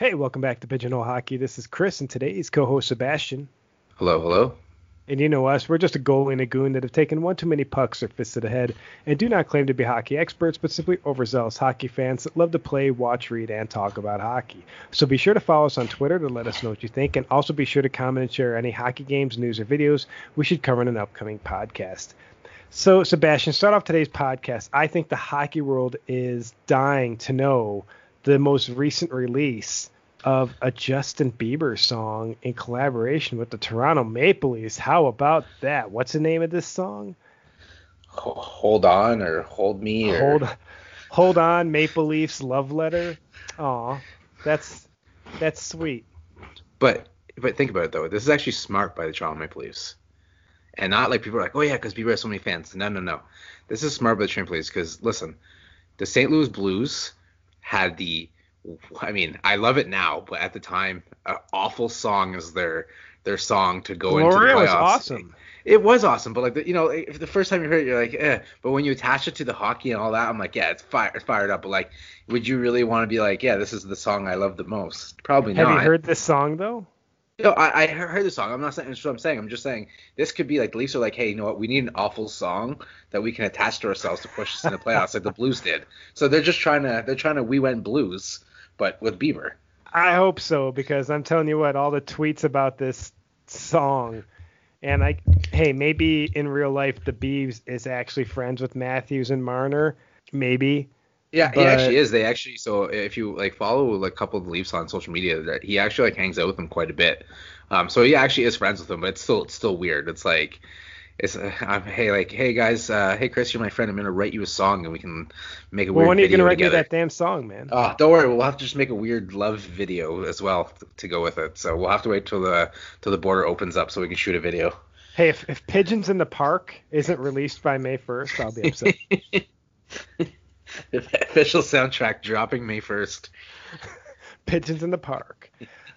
Hey, welcome back to Pigeonhole Hockey. This is Chris and today's co-host Sebastien. Hello, hello. And you know us, we're just a goalie and a goon that have taken one too many pucks or fists to the head and do not claim to be hockey experts, but simply overzealous hockey fans that love to play, watch, read, and talk about hockey. So be sure to follow us on Twitter to let us know what you think, and also be sure to comment and share any hockey games, news, or videos we should cover in an upcoming podcast. So, Sebastien, start off today's podcast. I think the hockey world is dying to know the most recent release of a Justin Bieber song in collaboration with the Toronto Maple Leafs. How about that? What's the name of this song? Hold on or hold me or hold hold on Maple Leafs love letter. Aw, that's that's sweet. But but think about it though. This is actually smart by the Toronto Maple Leafs, and not like people are like, oh yeah, because Bieber has so many fans. No no no. This is smart by the Toronto Maple Leafs because listen, the St. Louis Blues had the I mean, I love it now, but at the time, an awful song is their their song to go Gloria into the playoffs. was awesome. It was awesome, but like the, you know, if the first time you heard it, you're like, eh. But when you attach it to the hockey and all that, I'm like, yeah, it's fire, it's fired up. But like, would you really want to be like, yeah, this is the song I love the most? Probably Have not. Have you heard this song though? No, I, I heard the song. I'm not saying that's what I'm saying. I'm just saying this could be like the Leafs are like, hey, you know what? We need an awful song that we can attach to ourselves to push us in the playoffs, like the Blues did. So they're just trying to they're trying to we went Blues but with Bieber. I hope so because I'm telling you what, all the tweets about this song, and I, hey, maybe in real life the Beeves is actually friends with Matthews and Marner, maybe. Yeah, but, he actually is. They actually so if you like follow like a couple of the Leafs on social media, that he actually like hangs out with them quite a bit. Um, so he actually is friends with them, but it's still it's still weird. It's like it's uh, I'm, hey like hey guys uh, hey Chris you're my friend I'm gonna write you a song and we can make a well, weird when are you gonna write together. me that damn song man oh don't worry we'll have to just make a weird love video as well to, to go with it so we'll have to wait till the till the border opens up so we can shoot a video hey if, if pigeons in the park isn't released by May 1st I'll be upset official soundtrack dropping May 1st pigeons in the park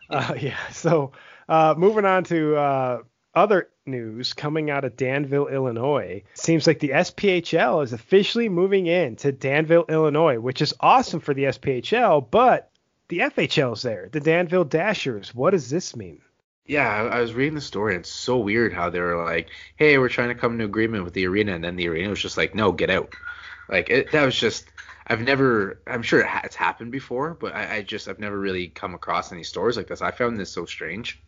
uh, yeah so uh, moving on to uh, other news coming out of Danville, Illinois. Seems like the SPHL is officially moving in to Danville, Illinois, which is awesome for the SPHL, but the FHL's there, the Danville Dashers. What does this mean? Yeah, I, was reading the story. And It's so weird how they were like, "Hey, we're trying to come to agreement with the arena," and then the arena was just like, "No, get out." Like it, that was just. I've never. I'm sure it's happened before, but I, I just I've never really come across any stories like this. I found this so strange.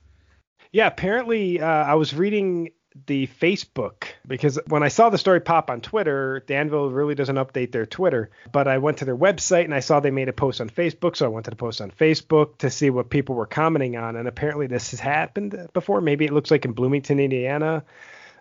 Yeah, apparently uh, I was reading the Facebook because when I saw the story pop on Twitter, Danville really doesn't update their Twitter. But I went to their website and I saw they made a post on Facebook, so I went to the post on Facebook to see what people were commenting on. And apparently this has happened before. Maybe it looks like in Bloomington, Indiana.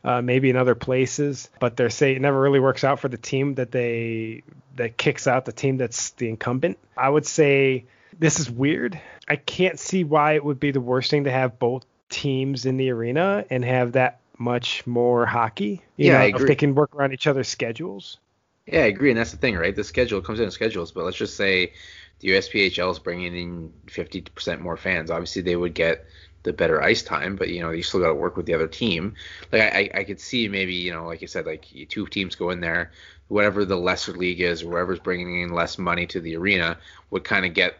Uh, maybe in other places, but they're saying it never really works out for the team that they that kicks out the team that's the incumbent. I would say this is weird. I can't see why it would be the worst thing to have both teams in the arena and have that much more hockey. You yeah, know, I agree. if they can work around each other's schedules. Yeah, I agree, and that's the thing, right? The schedule comes in schedules, but let's just say the USPHL is bringing in 50% more fans. Obviously, they would get the better ice time, but you know you still got to work with the other team. Like I, I could see maybe you know like you said like two teams go in there, whatever the lesser league is, or whoever's bringing in less money to the arena would kind of get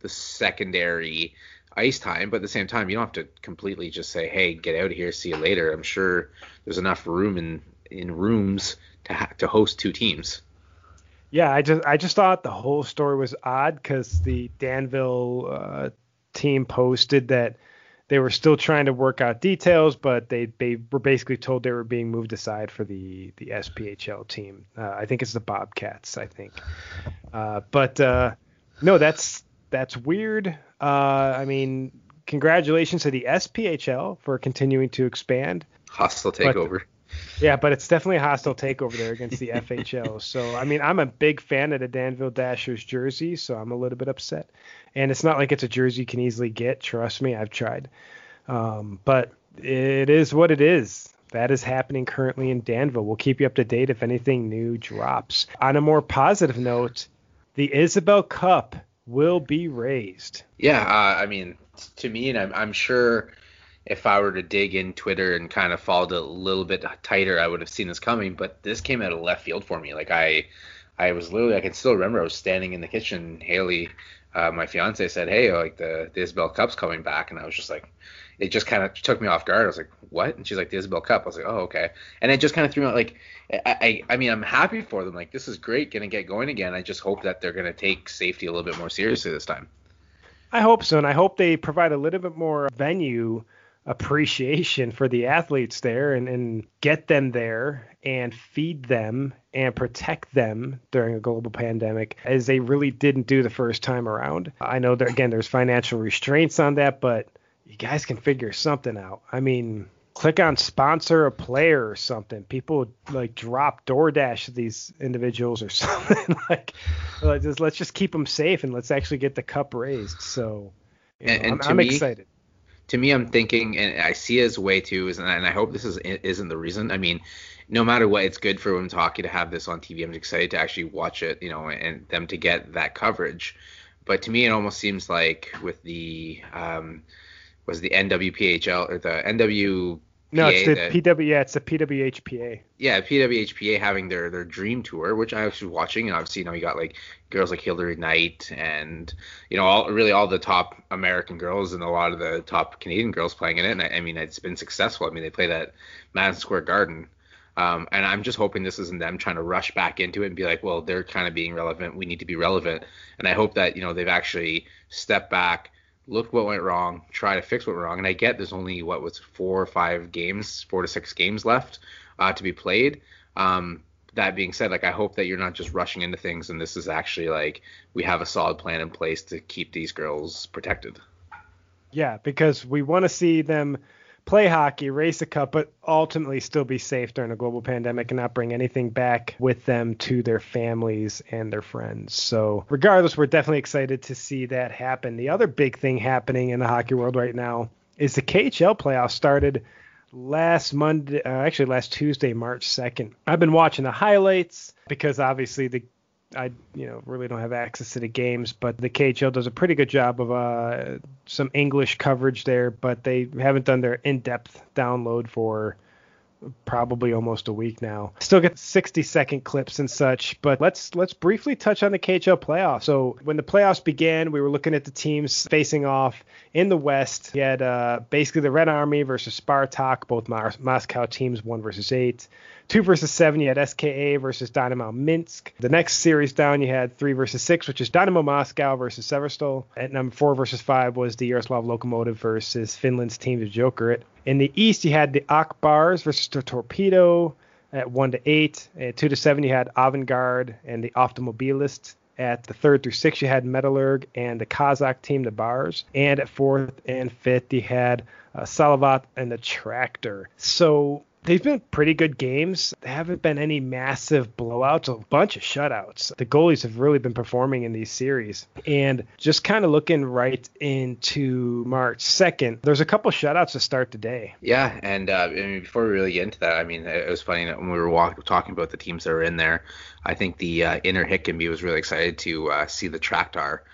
the secondary ice time, but at the same time, you don't have to completely just say, "Hey, get out of here, see you later." I'm sure there's enough room in in rooms to ha- to host two teams. Yeah, I just I just thought the whole story was odd because the Danville uh, team posted that they were still trying to work out details, but they they were basically told they were being moved aside for the the SPHL team. Uh, I think it's the Bobcats. I think, uh, but uh, no, that's that's weird. Uh, I mean, congratulations to the SPHL for continuing to expand. Hostile takeover. But, yeah, but it's definitely a hostile takeover there against the FHL. So, I mean, I'm a big fan of the Danville Dashers jersey, so I'm a little bit upset. And it's not like it's a jersey you can easily get. Trust me, I've tried. Um, but it is what it is. That is happening currently in Danville. We'll keep you up to date if anything new drops. On a more positive note, the Isobel Cup will be raised. Yeah, uh, I mean, to me, and I'm, I'm sure if I were to dig in Twitter and kind of followed a little bit tighter, I would have seen this coming. But this came out of left field for me. Like I, I was literally I can still remember I was standing in the kitchen. Haley, uh, my fiance said, "Hey, like the, the Isobel Cup's coming back," and I was just like, it just kind of took me off guard. I was like, "What?" And she's like, "The Isobel Cup." I was like, "Oh, okay." And it just kind of threw me out. Like, I, I, I mean, I'm happy for them. Like, this is great, gonna get going again. I just hope that they're gonna take safety a little bit more seriously this time. I hope so, and I hope they provide a little bit more venue appreciation for the athletes there and, and get them there and feed them and protect them during a global pandemic as they really didn't do the first time around. I know that again there's financial restraints on that, but you guys can figure something out. I mean, click on sponsor a player or something. People like drop DoorDash to these individuals or something like, like just, let's just keep them safe and let's actually get the cup raised. So you know, and, and I'm, I'm me, excited. To me, I'm thinking, and I see as way too, is, and I hope this is isn't the reason. I mean, no matter what, it's good for women's hockey to have this on TV. I'm excited to actually watch it, you know, and them to get that coverage. But to me, it almost seems like with the um, was the NWPHL or the NW no, it's the that, PW. Yeah, it's the PWHPA. Yeah, PWHPA having their their dream tour, which I was watching, and obviously you know you got like girls like Hilary Knight and you know all really all the top American girls and a lot of the top Canadian girls playing in it. And I, I mean it's been successful. I mean they play at Madison Square Garden. Um, and I'm just hoping this isn't them trying to rush back into it and be like, well, they're kind of being relevant. We need to be relevant. And I hope that you know they've actually stepped back, look what went wrong, try to fix what went wrong. And I get there's only what was four or five games, four to six games left uh, to be played. Um, that being said, like I hope that you're not just rushing into things, and this is actually like we have a solid plan in place to keep these girls protected. Yeah, because we want to see them play hockey, race a cup, but ultimately still be safe during a global pandemic and not bring anything back with them to their families and their friends. So, regardless, we're definitely excited to see that happen. The other big thing happening in the hockey world right now is the KHL playoffs started last Monday, uh, actually last Tuesday, March 2nd. I've been watching the highlights because obviously the I you know really don't have access to the games, but the KHL does a pretty good job of uh, some English coverage there, but they haven't done their in-depth download for probably almost a week now. Still get 60 second clips and such, but let's let's briefly touch on the KHL playoffs. So when the playoffs began, we were looking at the teams facing off in the West. You had uh, basically the Red Army versus Spartak, both Moscow teams, one versus eight. Two versus seven, you had SKA versus Dynamo Minsk. The next series down, you had three versus six, which is Dynamo Moscow versus Severstal. At number four versus five was the Yaroslav Lokomotiv versus Finland's team, the Jokerit. In the East, you had the Ak Bars versus the Torpedo at one to eight. At two to seven, you had Avangard and the Automobilist. At the third through six, you had Metallurg and the Kazakh team, the Bars. And at fourth and fifth, you had uh, Salavat and the Tractor. So they've been pretty good games. There haven't been any massive blowouts, a bunch of shutouts. The goalies have really been performing in these series. And just kind of looking right into March 2nd, there's a couple shutouts to start the day. Yeah, and uh, I mean, before we really get into that, I mean, it was funny that when we were walk- talking about the teams that are in there, I think the uh, inner Hickenby was really excited to uh, see the Tractor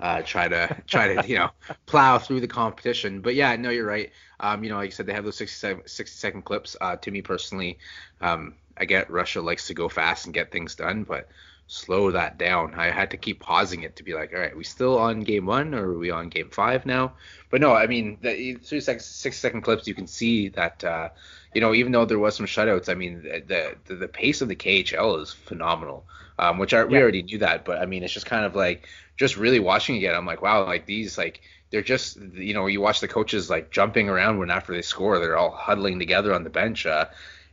uh, try to try to you know plow through the competition. But yeah, no, you're right. Um, you know, like I said, they have those 60 second, 60 second clips. Uh, to me personally, um, I get Russia likes to go fast and get things done, but slow that down. I had to keep pausing it to be like, all right, we still on game one or are we on game five now? But no, I mean, the 60 second, 60 second clips, you can see that, uh, you know, even though there was some shutouts, I mean, the the, the pace of the KHL is phenomenal, um, which I, yeah. we already knew that, but I mean, it's just kind of like just really watching again, I'm like, wow, like these, like they're just, you know, you watch the coaches like jumping around when after they score, they're all huddling together on the bench. Uh,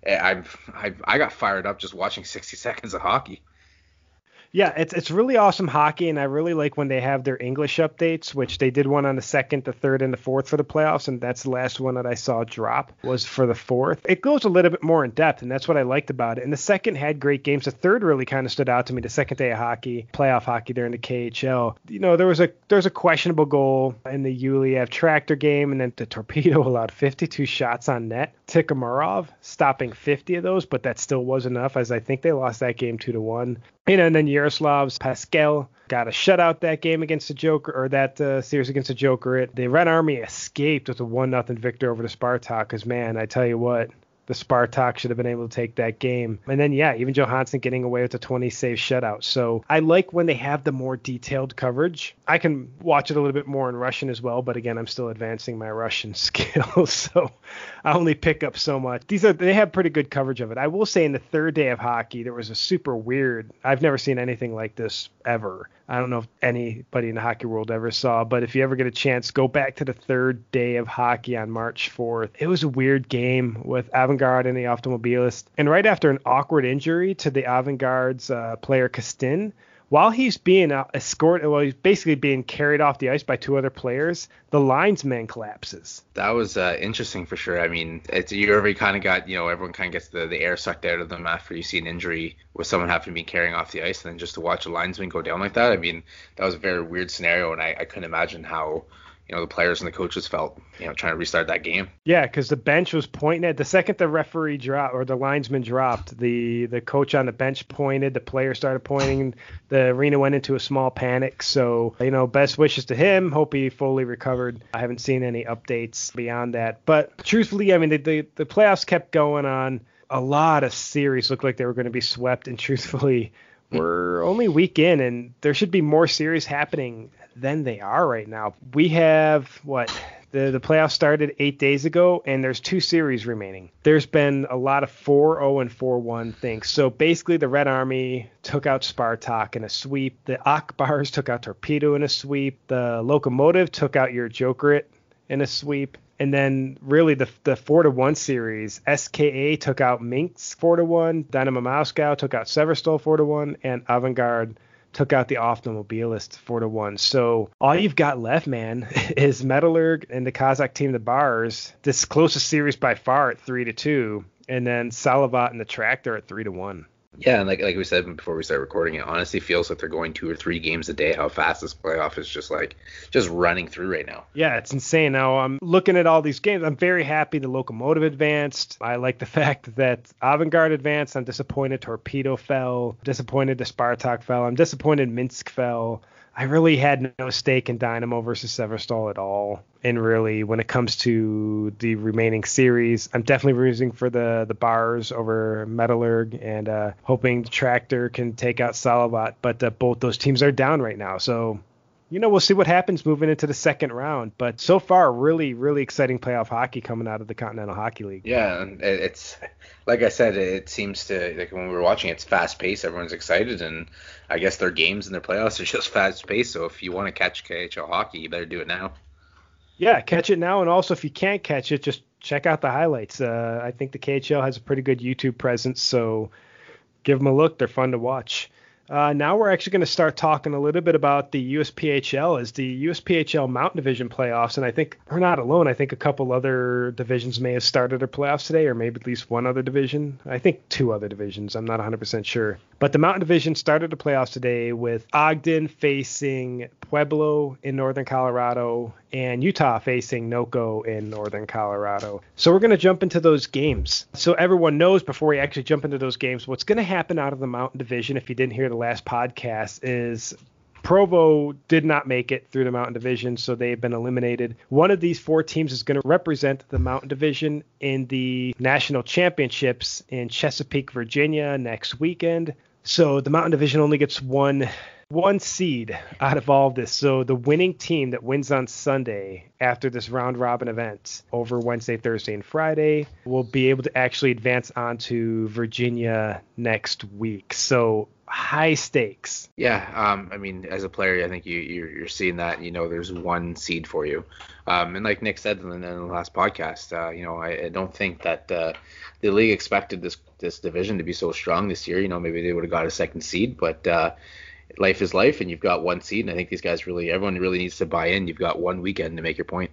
I've, I've, I got fired up just watching 60 seconds of hockey yeah, it's it's really awesome hockey, and I really like when they have their English updates, which they did one on the second, the third, and the fourth for the playoffs, and that's the last one that I saw drop was for the fourth. It goes a little bit more in depth, and that's what I liked about it. And the second had great games. The third really kind of stood out to me. The second day of hockey, playoff hockey there in the KHL. You know, there was a there's a questionable goal in the Yulaev tractor game, and then the torpedo allowed 52 shots on net. Tikhomurov stopping 50 of those, but that still was enough, as I think they lost that game two to one. You know, and then Yaroslav's Pascal got a shutout that game against the Joker, or that uh, series against the Joker. It, the Red Army escaped with a one nothing victory over the Spartak. Because man, I tell you what, the Spartak should have been able to take that game. And then, yeah, even Johansson getting away with a 20 save shutout. So I like when they have the more detailed coverage. I can watch it a little bit more in Russian as well, but again, I'm still advancing my Russian skills, so I only pick up so much. These are they have pretty good coverage of it. I will say in the third day of hockey, there was a super weird. I've never seen anything like this ever. I don't know if anybody in the hockey world ever saw, but if you ever get a chance, go back to the third day of hockey on March 4th. It was a weird game with Avangard and the Automobilist. And right after an awkward injury to the Avangard's uh, player Kastin, while he's being uh, escorted, well, he's basically being carried off the ice by two other players, the linesman collapses. That was uh, interesting for sure. I mean, it's you already kind of got, you know, everyone kind of gets the, the air sucked out of them after you see an injury with someone having to be carrying off the ice, and then just to watch a linesman go down like that. I mean, that was a very weird scenario, and I, I couldn't imagine how you know the players and the coaches felt you know trying to restart that game. Yeah, because the bench was pointing at the second the referee dropped or the linesman dropped, the the coach on the bench pointed, the player started pointing, the arena went into a small panic. So you know, best wishes to him. Hope he fully recovered. I haven't seen any updates beyond that, but truthfully, I mean the the, the playoffs kept going on. A lot of series looked like they were going to be swept, and truthfully, we're only week in, and there should be more series happening than they are right now. We have what the the playoffs started eight days ago, and there's two series remaining. There's been a lot of 4-0 and 4-1 things. So basically, the Red Army took out Spartak in a sweep. The Ak Bars took out Torpedo in a sweep. The Locomotive took out your Jokerit in a sweep. And then really the the four to one series, SKA took out Minsk four to one, Dynamo Moscow took out Severstal four to one, and Avangard took out the Automobilist four to one. So all you've got left, man, is Metallurg and the Kazakh team, the Bars. This closest series by far at three to two, and then Salavat and the Tractor at three to one. Yeah, and like like we said before we start recording, it honestly feels like they're going two or three games a day. How fast this playoff is just like just running through right now. Yeah, it's insane. Now I'm looking at all these games. I'm very happy the Locomotive advanced. I like the fact that Avangard advanced. I'm disappointed Torpedo fell. Disappointed the Spartak fell. I'm disappointed Minsk fell. I really had no stake in Dynamo versus Severstal at all. And really, when it comes to the remaining series, I'm definitely rooting for the the bars over Metallurg and uh, hoping Tractor can take out Salavat. But uh, both those teams are down right now, so you know we'll see what happens moving into the second round. But so far, really, really exciting playoff hockey coming out of the Continental Hockey League. Yeah, and it's like I said, it seems to like when we were watching, it's fast paced. Everyone's excited, and I guess their games and their playoffs are just fast paced. So if you want to catch KHL hockey, you better do it now. Yeah, catch it now, and also if you can't catch it, just check out the highlights. Uh, I think the KHL has a pretty good YouTube presence, so give them a look. They're fun to watch. Uh, now we're actually going to start talking a little bit about the USPHL as the USPHL Mountain Division playoffs, and I think we're not alone. I think a couple other divisions may have started their playoffs today, or maybe at least one other division. I think two other divisions. I'm not 100% sure. But the Mountain Division started the playoffs today with Ogden facing Pueblo in northern Colorado and Utah facing NOCO in northern Colorado. So we're going to jump into those games. So everyone knows before we actually jump into those games, what's going to happen out of the Mountain Division, if you didn't hear the last podcast, is Provo did not make it through the Mountain Division, so they've been eliminated. One of these four teams is going to represent the Mountain Division in the national championships in Chesapeake, Virginia next weekend. So the Mountain Division only gets one one seed out of all of this. So the winning team that wins on Sunday after this round robin event over Wednesday, Thursday, and Friday will be able to actually advance on to Virginia next week. So high stakes. Yeah, um, I mean, as a player, I think you you're, you're, seeing that. You know, there's one seed for you, um, and like Nick said in the last podcast, uh, you know, I, I, don't think that uh, the league expected this this division to be so strong this year. You know, maybe they would have got a second seed, but uh, life is life, and you've got one seed, and I think these guys really, everyone really needs to buy in. You've got one weekend to make your point.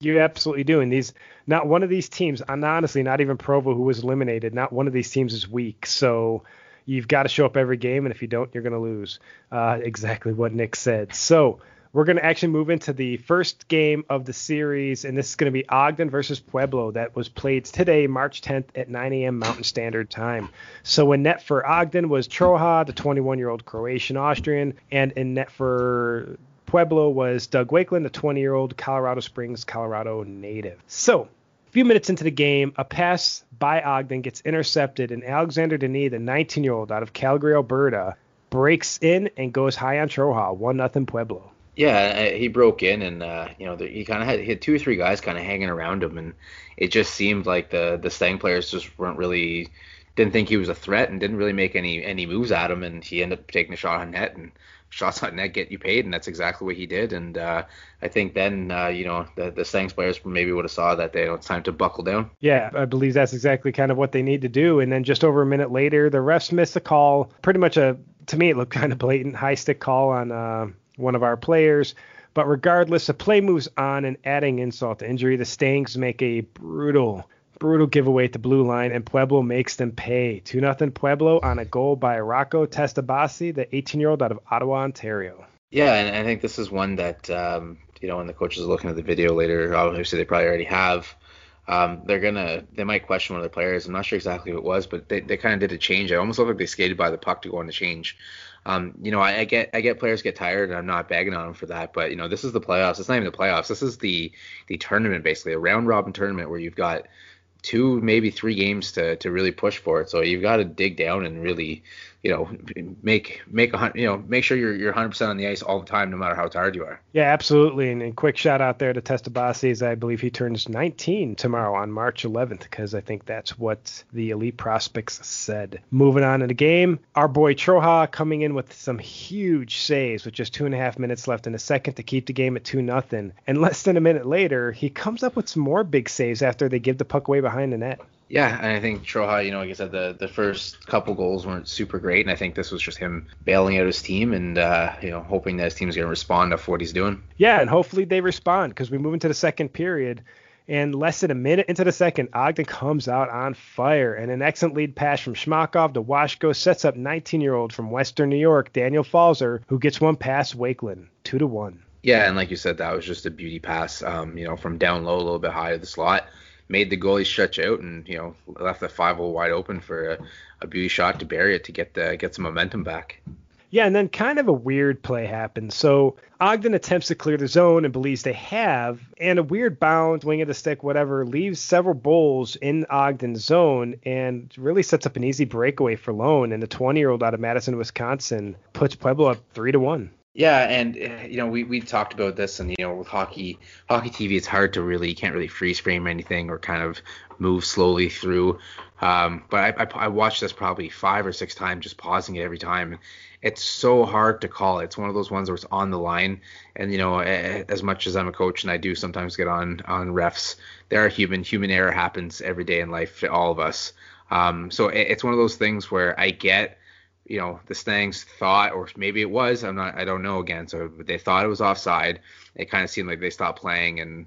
You absolutely do. And these, not one of these teams, and honestly, not even Provo, who was eliminated, not one of these teams is weak. So you've got to show up every game, and if you don't, you're going to lose. Uh, exactly what Nick said. So we're going to actually move into the first game of the series, and this is going to be Ogden versus Pueblo that was played today, March 10th at 9 a.m. Mountain Standard Time. So in net for Ogden was Troja, the 21-year-old Croatian Austrian, and in net for Pueblo was Doug Wakeland, the 20-year-old Colorado Springs, Colorado native. So a few minutes into the game, a pass by Ogden gets intercepted, and Alexander Denis, the 19 year old out of Calgary, Alberta, breaks in and goes high on Troja, 1 nothing Pueblo. Yeah, he broke in, and uh, you know he kind of had, had two or three guys kind of hanging around him, and it just seemed like the the Stang players just weren't really didn't think he was a threat and didn't really make any any moves at him, and he ended up taking a shot on net, and shots on net get you paid, and that's exactly what he did. And uh, I think then uh, you know the the players maybe would have saw that they know, it's time to buckle down. Yeah, I believe that's exactly kind of what they need to do. And then just over a minute later, the refs missed a call, pretty much a to me it looked kind of blatant high stick call on uh, one of our players. But regardless, the play moves on and adding insult to injury, the Stangs make a brutal brutal giveaway at the blue line, and Pueblo makes them pay. 2 0 Pueblo on a goal by Rocco Testabasi, the 18 year old out of Ottawa, Ontario. Yeah, and I think this is one that, um, you know, when the coaches are looking at the video later, obviously they probably already have. Um, they're gonna, they might question one of the players. I'm not sure exactly who it was, but they, they kind of did a change. I almost looked like they skated by the puck to go on the change. Um, you know, I, I, get I get players get tired, and I'm not bagging on them for that. But you know, this is the playoffs. It's not even the playoffs. This is the the tournament, basically a round robin tournament where you've got two, maybe three games to, to really push for it. So you've got to dig down and really you know, make make a you know make sure you're you're 100% on the ice all the time, no matter how tired you are. Yeah, absolutely. And, quick shout out there to Testabasi, as I believe he turns 19 tomorrow on March 11th, because I think that's what the elite prospects said. Moving on in the game, our boy Troja coming in with some huge saves with just two and a half minutes left in the second to keep the game at two nothing. And less than a minute later, he comes up with some more big saves after they give the puck away behind the net. Yeah, and I think Troja, you know, like I said, the the first couple goals weren't super great, and I think this was just him bailing out his team and uh, you know hoping that his team's going to respond to what he's doing. Yeah, and hopefully they respond because we move into the second period. And less than a minute into the second, Ogden comes out on fire. And an excellent lead pass from Schmakov to Washko sets up 19 year old from Western New York, Daniel Falzer, who gets one past Wakeland, 2 to 1. Yeah, and like you said, that was just a beauty pass, um, you know, from down low a little bit high to the slot made the goalie stretch out and you know left the five hole wide open for a, a beauty shot to bury it to get the get some momentum back. Yeah, and then kind of a weird play happens. So Ogden attempts to clear the zone and believes they have, and a weird bound, wing of the stick, whatever, leaves several bowls in Ogden's zone and really sets up an easy breakaway for Lone. And the 20 year old out of Madison, Wisconsin, puts Pueblo up three to one. Yeah, and uh, you know we, we talked about this, and you know with hockey hockey TV, it's hard to really you can't really freeze frame anything or kind of move slowly through. Um, but I, I, I watched this probably five or six times, just pausing it every time. It's so hard to call. It's one of those ones where it's on the line, and you know as much as I'm a coach and I do sometimes get on on refs, there are human human error happens every day in life all of us. Um, so it, it's one of those things where I get you know the Stangs thought, or maybe it was. I'm not. I don't know again. So they thought it was offside. It kind of seemed like they stopped playing, and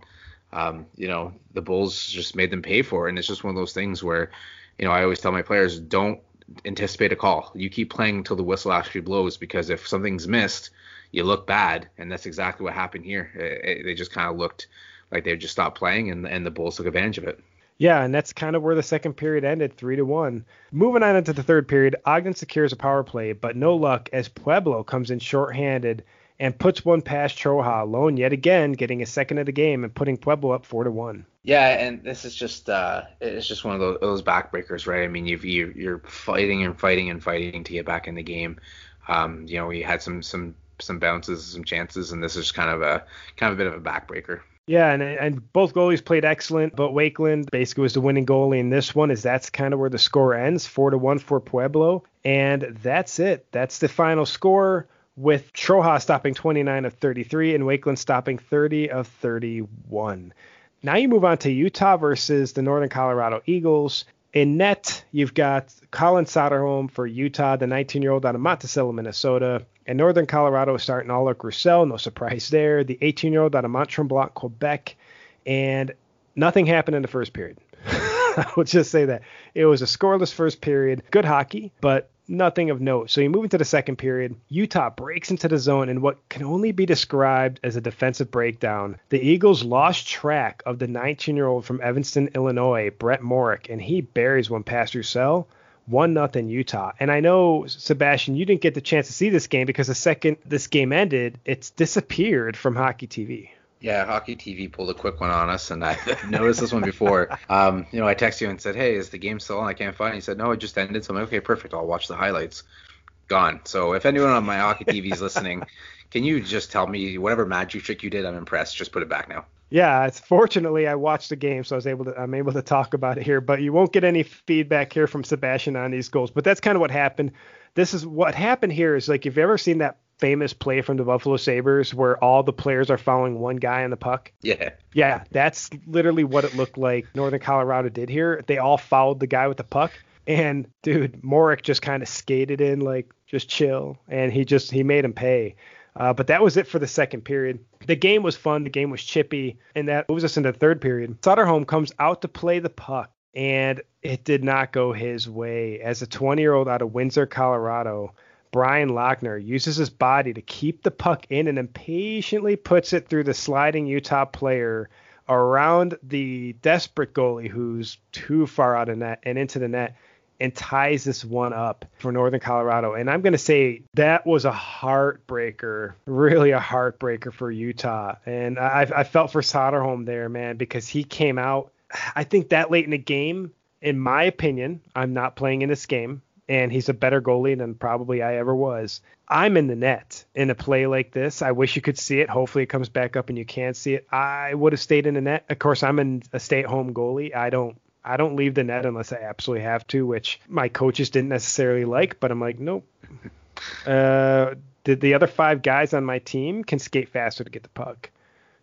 um, you know the Bulls just made them pay for it. And it's just one of those things where, you know, I always tell my players don't anticipate a call. You keep playing until the whistle actually blows because if something's missed, you look bad, and that's exactly what happened here. It, it, they just kind of looked like they just stopped playing, and and the Bulls took advantage of it. Yeah, and that's kind of where the second period ended, three to one. Moving on into the third period, Ogden secures a power play, but no luck as Pueblo comes in shorthanded and puts one past Troja alone yet again, getting a second of the game and putting Pueblo up four to one. Yeah, and this is just uh, it's just one of those, those backbreakers, right? I mean, you you're fighting and fighting and fighting to get back in the game. Um, you know, we had some some some bounces, some chances, and this is kind of a kind of a bit of a backbreaker. Yeah, and and both goalies played excellent, but Wakeland basically was the winning goalie in this one. Is that's kind of where the score ends, four to one for Pueblo, and that's it. That's the final score with Troja stopping 29 of 33 and Wakeland stopping 30 of 31. Now you move on to Utah versus the Northern Colorado Eagles. In net, you've got Colin Soderholm for Utah, the 19 year old out of Monticello, Minnesota. And Northern Colorado is starting Ulrich Roussel, no surprise there. The 18 year old out of Mont Tremblant, Quebec. And nothing happened in the first period. I will just say that. It was a scoreless first period. Good hockey, but nothing of note. So you move into the second period. Utah breaks into the zone in what can only be described as a defensive breakdown. The Eagles lost track of the 19 year old from Evanston, Illinois, Brett Morick, and he buries one past Roussel. One nothing Utah. And I know Sebastien, you didn't get the chance to see this game because the second this game ended, it's disappeared from Hockey TV. Yeah, Hockey TV pulled a quick one on us, and I noticed this one before. Um, you know, I texted you and said, "Hey, is the game still on? I can't find." it. He said, "No, it just ended." So I'm like, "Okay, perfect. I'll watch the highlights." Gone. So if anyone on my Hockey TV is listening, can you just tell me whatever magic trick you did? I'm impressed. Just put it back now. Yeah, it's fortunately I watched the game, so I was able to I'm able to talk about it here. But you won't get any feedback here from Sebastien on these goals. But that's kind of what happened. This is what happened here is like if you've ever seen that famous play from the Buffalo Sabres where all the players are following one guy on the puck. Yeah. Yeah, that's literally what it looked like Northern Colorado did here. They all followed the guy with the puck. And dude, Morick just kind of skated in like just chill and he just he made him pay. Uh, but that was it for the second period. The game was fun. The game was chippy, and that moves us into the third period. Soderholm comes out to play the puck, and it did not go his way. As a 20 year old out of Windsor, Colorado, Brian Lochner uses his body to keep the puck in and impatiently puts it through the sliding Utah player around the desperate goalie who's too far out of net and into the net and ties this one up for Northern Colorado. And I'm going to say that was a heartbreaker, really a heartbreaker for Utah. And I, I felt for Soderholm there, man, because he came out. I think that late in the game, in my opinion, I'm not playing in this game, and he's a better goalie than probably I ever was. I'm in the net in a play like this. I wish you could see it. Hopefully it comes back up and you can see it. I would have stayed in the net. Of course, I'm in a stay-at-home goalie. I don't I don't leave the net unless I absolutely have to, which my coaches didn't necessarily like, but I'm like, nope. Uh, the, the other five guys on my team can skate faster to get the puck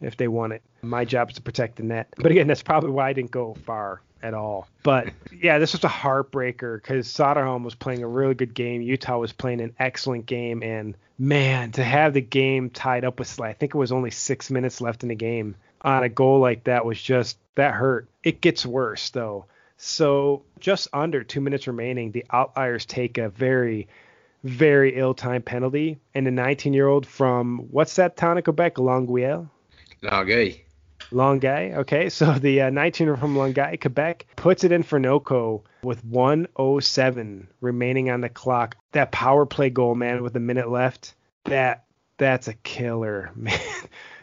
if they want it. My job is to protect the net. But again, that's probably why I didn't go far at all. But yeah, this was a heartbreaker because Soderholm was playing a really good game. Utah was playing an excellent game. And man, to have the game tied up with, I think it was only six minutes left in the game on a goal like that was just that hurt. It gets worse though. So just under two minutes remaining, the Outliers take a very, very ill-timed penalty, and a 19-year-old from what's that town in Quebec, Longueuil? Longueuil. Longueuil. Okay, so the uh, 19-year-old from Longueuil, Quebec, puts it in for NOCO with 107 remaining on the clock. That power play goal, man, with a minute left. That that's a killer, man.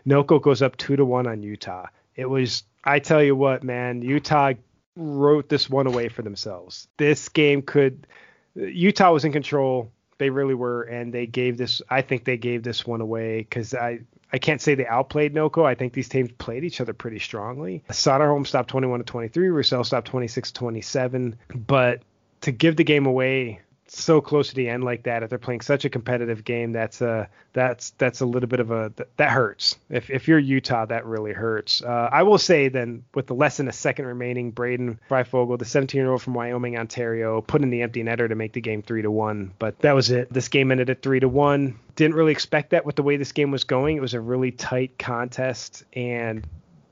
NOCO goes up two to one on Utah. It was, I tell you what, man, Utah wrote this one away for themselves. This game could, Utah was in control. They really were, and they gave this. I think they gave this one away because I, I can't say they outplayed NOCO. I think these teams played each other pretty strongly. Soderholm stopped 21 to 23. Roussel stopped 26 to 27. But to give the game away so close to the end like that if they're playing such a competitive game that's a that's that's a little bit of a that hurts. If if you're Utah that really hurts. Uh, I will say then with the less than a second remaining Braden Freifogel the 17 year old from Wyoming Ontario put in the empty netter to make the game three to one. But that was it. This game ended at three to one. Didn't really expect that with the way this game was going. It was a really tight contest and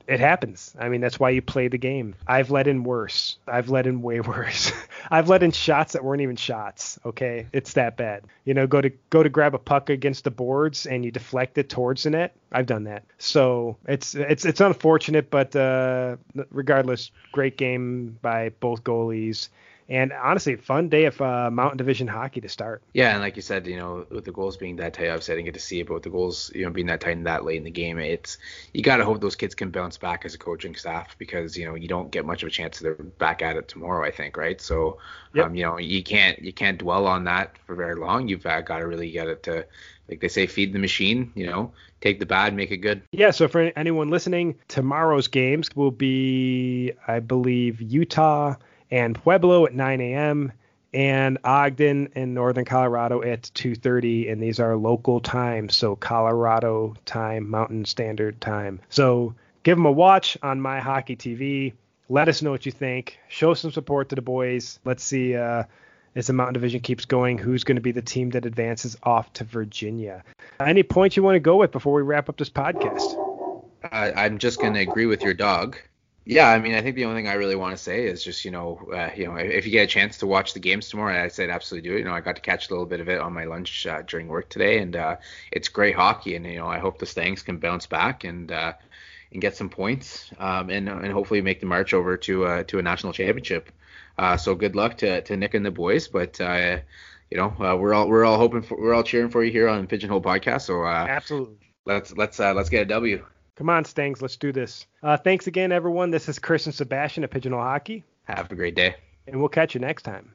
it happens. I mean, that's why you play the game. I've let in worse. I've let in way worse. I've let in shots that weren't even shots. Okay, it's that bad. You know, go to go to grab a puck against the boards and you deflect it towards the net. I've done that. So it's it's it's unfortunate, but uh, regardless, great game by both goalies and honestly, fun day of uh, Mountain Division hockey to start. Yeah, and like you said, you know, with the goals being that tight, obviously I didn't get to see it, but with the goals, you know, being that tight and that late in the game, it's you got to hope those kids can bounce back as a coaching staff because you know you don't get much of a chance they're back at it tomorrow. I think, right? So, yep. um, you know, you can't you can't dwell on that for very long. You've uh, got to really get it to like they say, feed the machine. You know, take the bad, make it good. Yeah. So for anyone listening, tomorrow's games will be, I believe, Utah and Pueblo at 9 a.m. and Ogden in northern Colorado at 2:30, and these are local times, so Colorado time, Mountain Standard Time. So give them a watch on my hockey TV. Let us know what you think. Show some support to the boys. Let's see uh, as the Mountain Division keeps going, who's going to be the team that advances off to Virginia. Any points you want to go with before we wrap up this podcast? I'm just going to agree with your dog. Yeah, I mean, I think the only thing I really want to say is just, you know, uh, you know, if you get a chance to watch the games tomorrow, I'd say absolutely do it. You know, I got to catch a little bit of it on my lunch uh, during work today, and uh, it's great hockey, and you know, I hope the Stangs can bounce back and uh, and get some points, um, and and hopefully make the march over to uh, to a national championship. Uh, so good luck to to Nick and the boys, but uh, you know, uh, we're all we're all hoping for we're all cheering for you here on Pigeonhole Podcast. So uh, absolutely, let's let's uh, let's get a W. Come on, Stangs, let's do this. Uh, thanks again, everyone. This is Chris and Sebastien at Pigeonhole Hockey, Have a great day. and we'll catch you next time.